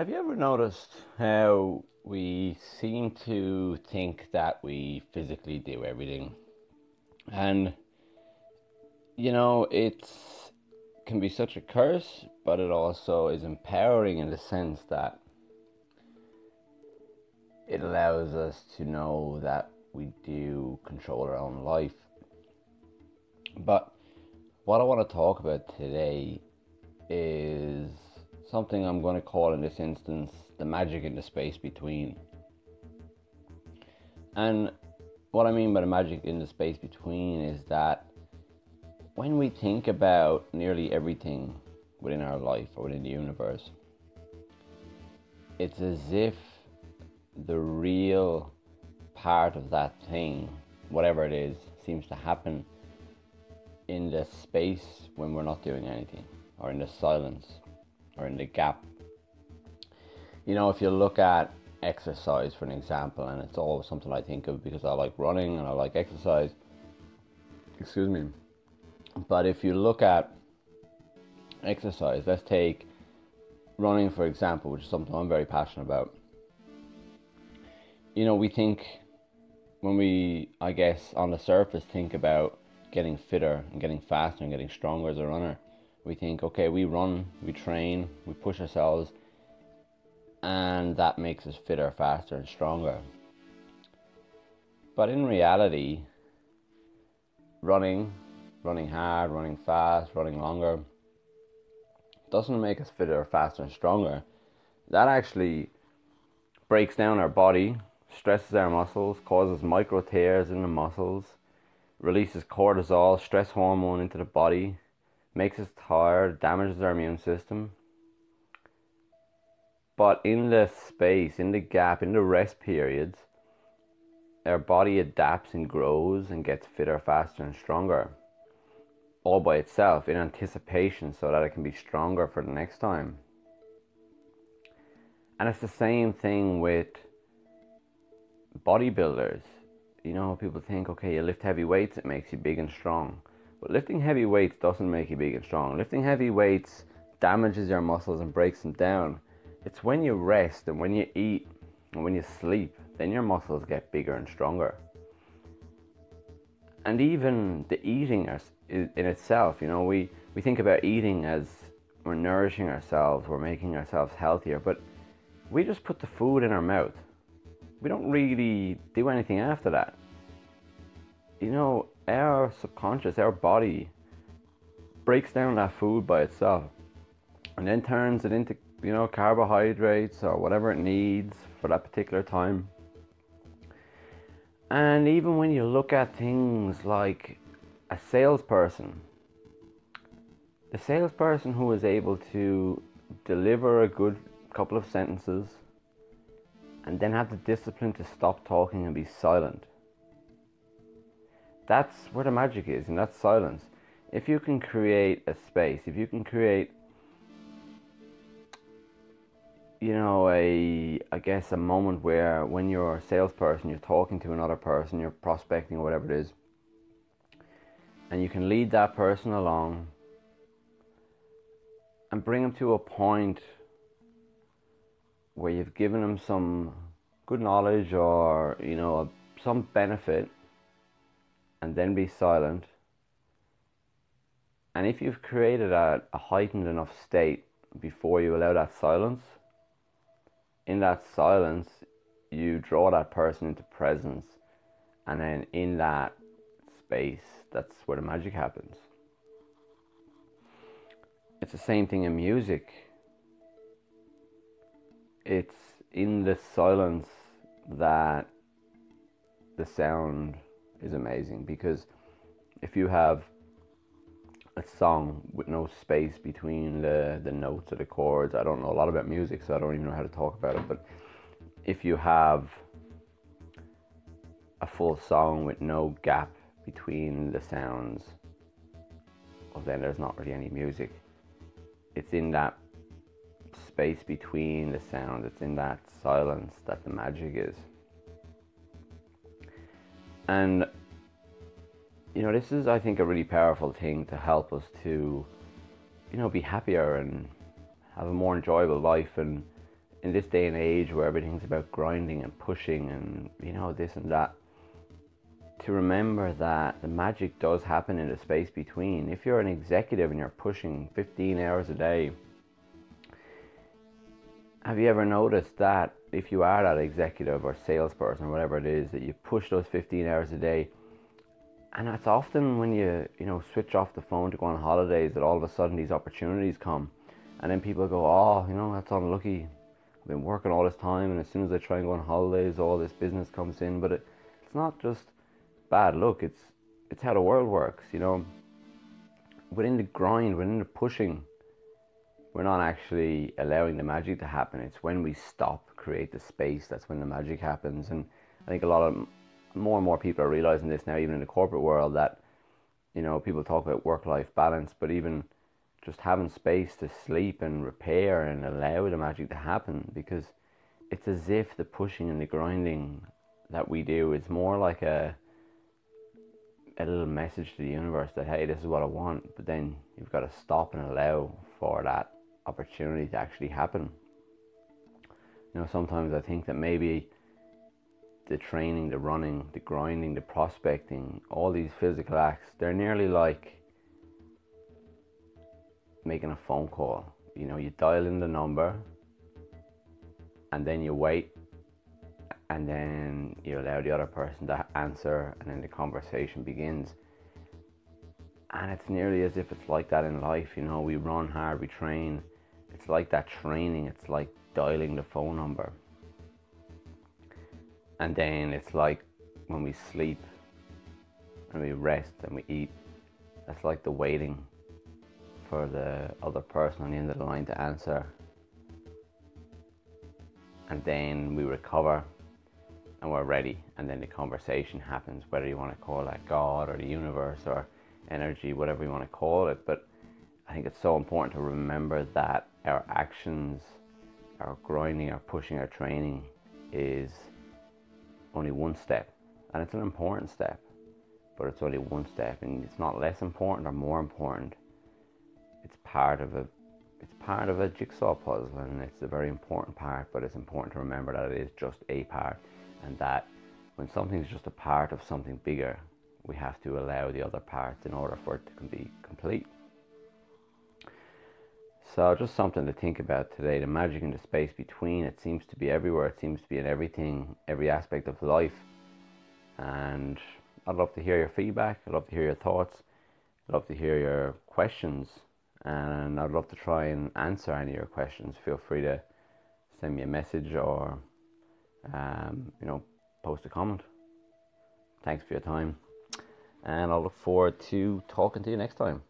Have you ever noticed how we seem to think that we physically do everything? And you know, it can be such a curse, but it also is empowering in the sense that it allows us to know that we do control our own life. But what I want to talk about today is something I'm going to call in this instance the magic in the space between. And what I mean by the magic in the space between is that when we think about nearly everything within our life or within the universe, it's as if the real part of that thing, whatever it is, seems to happen in the space when we're not doing anything, or in the silence, or in the gap. You know, if you look at exercise for an example, and it's always something I think of because I like running and I like exercise. Excuse me. But if you look at exercise, let's take running for example, which is something I'm very passionate about. You know, we think when we, I guess, on the surface, think about getting fitter and getting faster and getting stronger as a runner, we think, okay, we run, we train, we push ourselves, and that makes us fitter, faster, and stronger. But in reality, running, running hard, running fast, running longer, doesn't make us fitter, faster, and stronger. That actually breaks down our body, stresses our muscles, causes micro tears in the muscles, releases cortisol, stress hormone into the body, makes us tired, damages our immune system. But in the space, in the gap, in the rest periods, our body adapts and grows and gets fitter, faster, and stronger all by itself in anticipation so that it can be stronger for the next time. And it's the same thing with bodybuilders. You know, people think, okay, you lift heavy weights, it makes you big and strong. But lifting heavy weights doesn't make you big and strong. Lifting heavy weights damages your muscles and breaks them down. It's when you rest and when you eat and when you sleep, then your muscles get bigger and stronger. And even the eating in itself, you know, we, we think about eating as we're nourishing ourselves, we're making ourselves healthier, but we just put the food in our mouth. We don't really do anything after that. You know, our subconscious, our body, breaks down that food by itself and then turns it into, you know, carbohydrates or whatever it needs for that particular time. And even when you look at things like a salesperson, the salesperson who is able to deliver a good couple of sentences and then have the discipline to stop talking and be silent that's where the magic is, and that's silence. If you can create a space, if you can create, you know, a, I guess, a moment where when you're a salesperson, you're talking to another person, you're prospecting or whatever it is, and you can lead that person along and bring them to a point where you've given them some good knowledge or, you know, some benefit and then be silent. And if you've created a, a heightened enough state before you allow that silence, in that silence, you draw that person into presence, and then in that space, that's where the magic happens. It's the same thing in music. It's in the silence that the sound is amazing because if you have a song with no space between the, the notes or the chords, I don't know a lot about music, so I don't even know how to talk about it, but if you have a full song with no gap between the sounds, well, then there's not really any music. It's in that space between the sounds, it's in that silence that the magic is. And you know, this is I think a really powerful thing to help us to, you know, be happier and have a more enjoyable life. And in this day and age where everything's about grinding and pushing and you know this and that to remember that the magic does happen in the space between. If you're an executive and you're pushing 15 hours a day have you ever noticed that if you are that executive or salesperson or whatever it is that you push those 15 hours a day and that's often when you you know switch off the phone to go on holidays that all of a sudden these opportunities come and then people go oh you know that's unlucky I've been working all this time, and as soon as I try and go on holidays, all this business comes in. But it, it's not just bad luck. It's it's how the world works. You know, within the grind, within the pushing, we're not actually allowing the magic to happen. It's when we stop, create the space, that's when the magic happens. And I think a lot of more and more people are realizing this now, even in the corporate world, that you know people talk about work-life balance, but even just having space to sleep and repair and allow the magic to happen because it's as if the pushing and the grinding that we do is more like a a little message to the universe that hey this is what I want but then you've got to stop and allow for that opportunity to actually happen you know sometimes I think that maybe the training the running the grinding the prospecting all these physical acts they're nearly like making a phone call. You know, you dial in the number and then you wait and then you allow the other person to answer and then the conversation begins. And it's nearly as if it's like that in life, you know, we run hard, we train. It's like that training, it's like dialing the phone number. And then it's like when we sleep and we rest and we eat, that's like the waiting for the other person on the end of the line to answer. And then we recover and we're ready. And then the conversation happens, whether you want to call that God or the universe or energy, whatever you want to call it. But I think it's so important to remember that our actions, our grinding, our pushing, our training is only one step. And it's an important step, but it's only one step. And it's not less important or more important it's part of a it's part of a jigsaw puzzle and it's a very important part but it's important to remember that it is just a part and that when something's just a part of something bigger we have to allow the other parts in order for it to be complete. So just something to think about today the magic in the space between. It seems to be everywhere. It seems to be in everything every aspect of life. And i'd love to hear your feedback. I'd love to hear your thoughts. I'd love to hear your questions. And I'd love to try and answer any of your questions. Feel free to send me a message or um, you know post a comment. Thanks for your time, and I look forward to talking to you next time.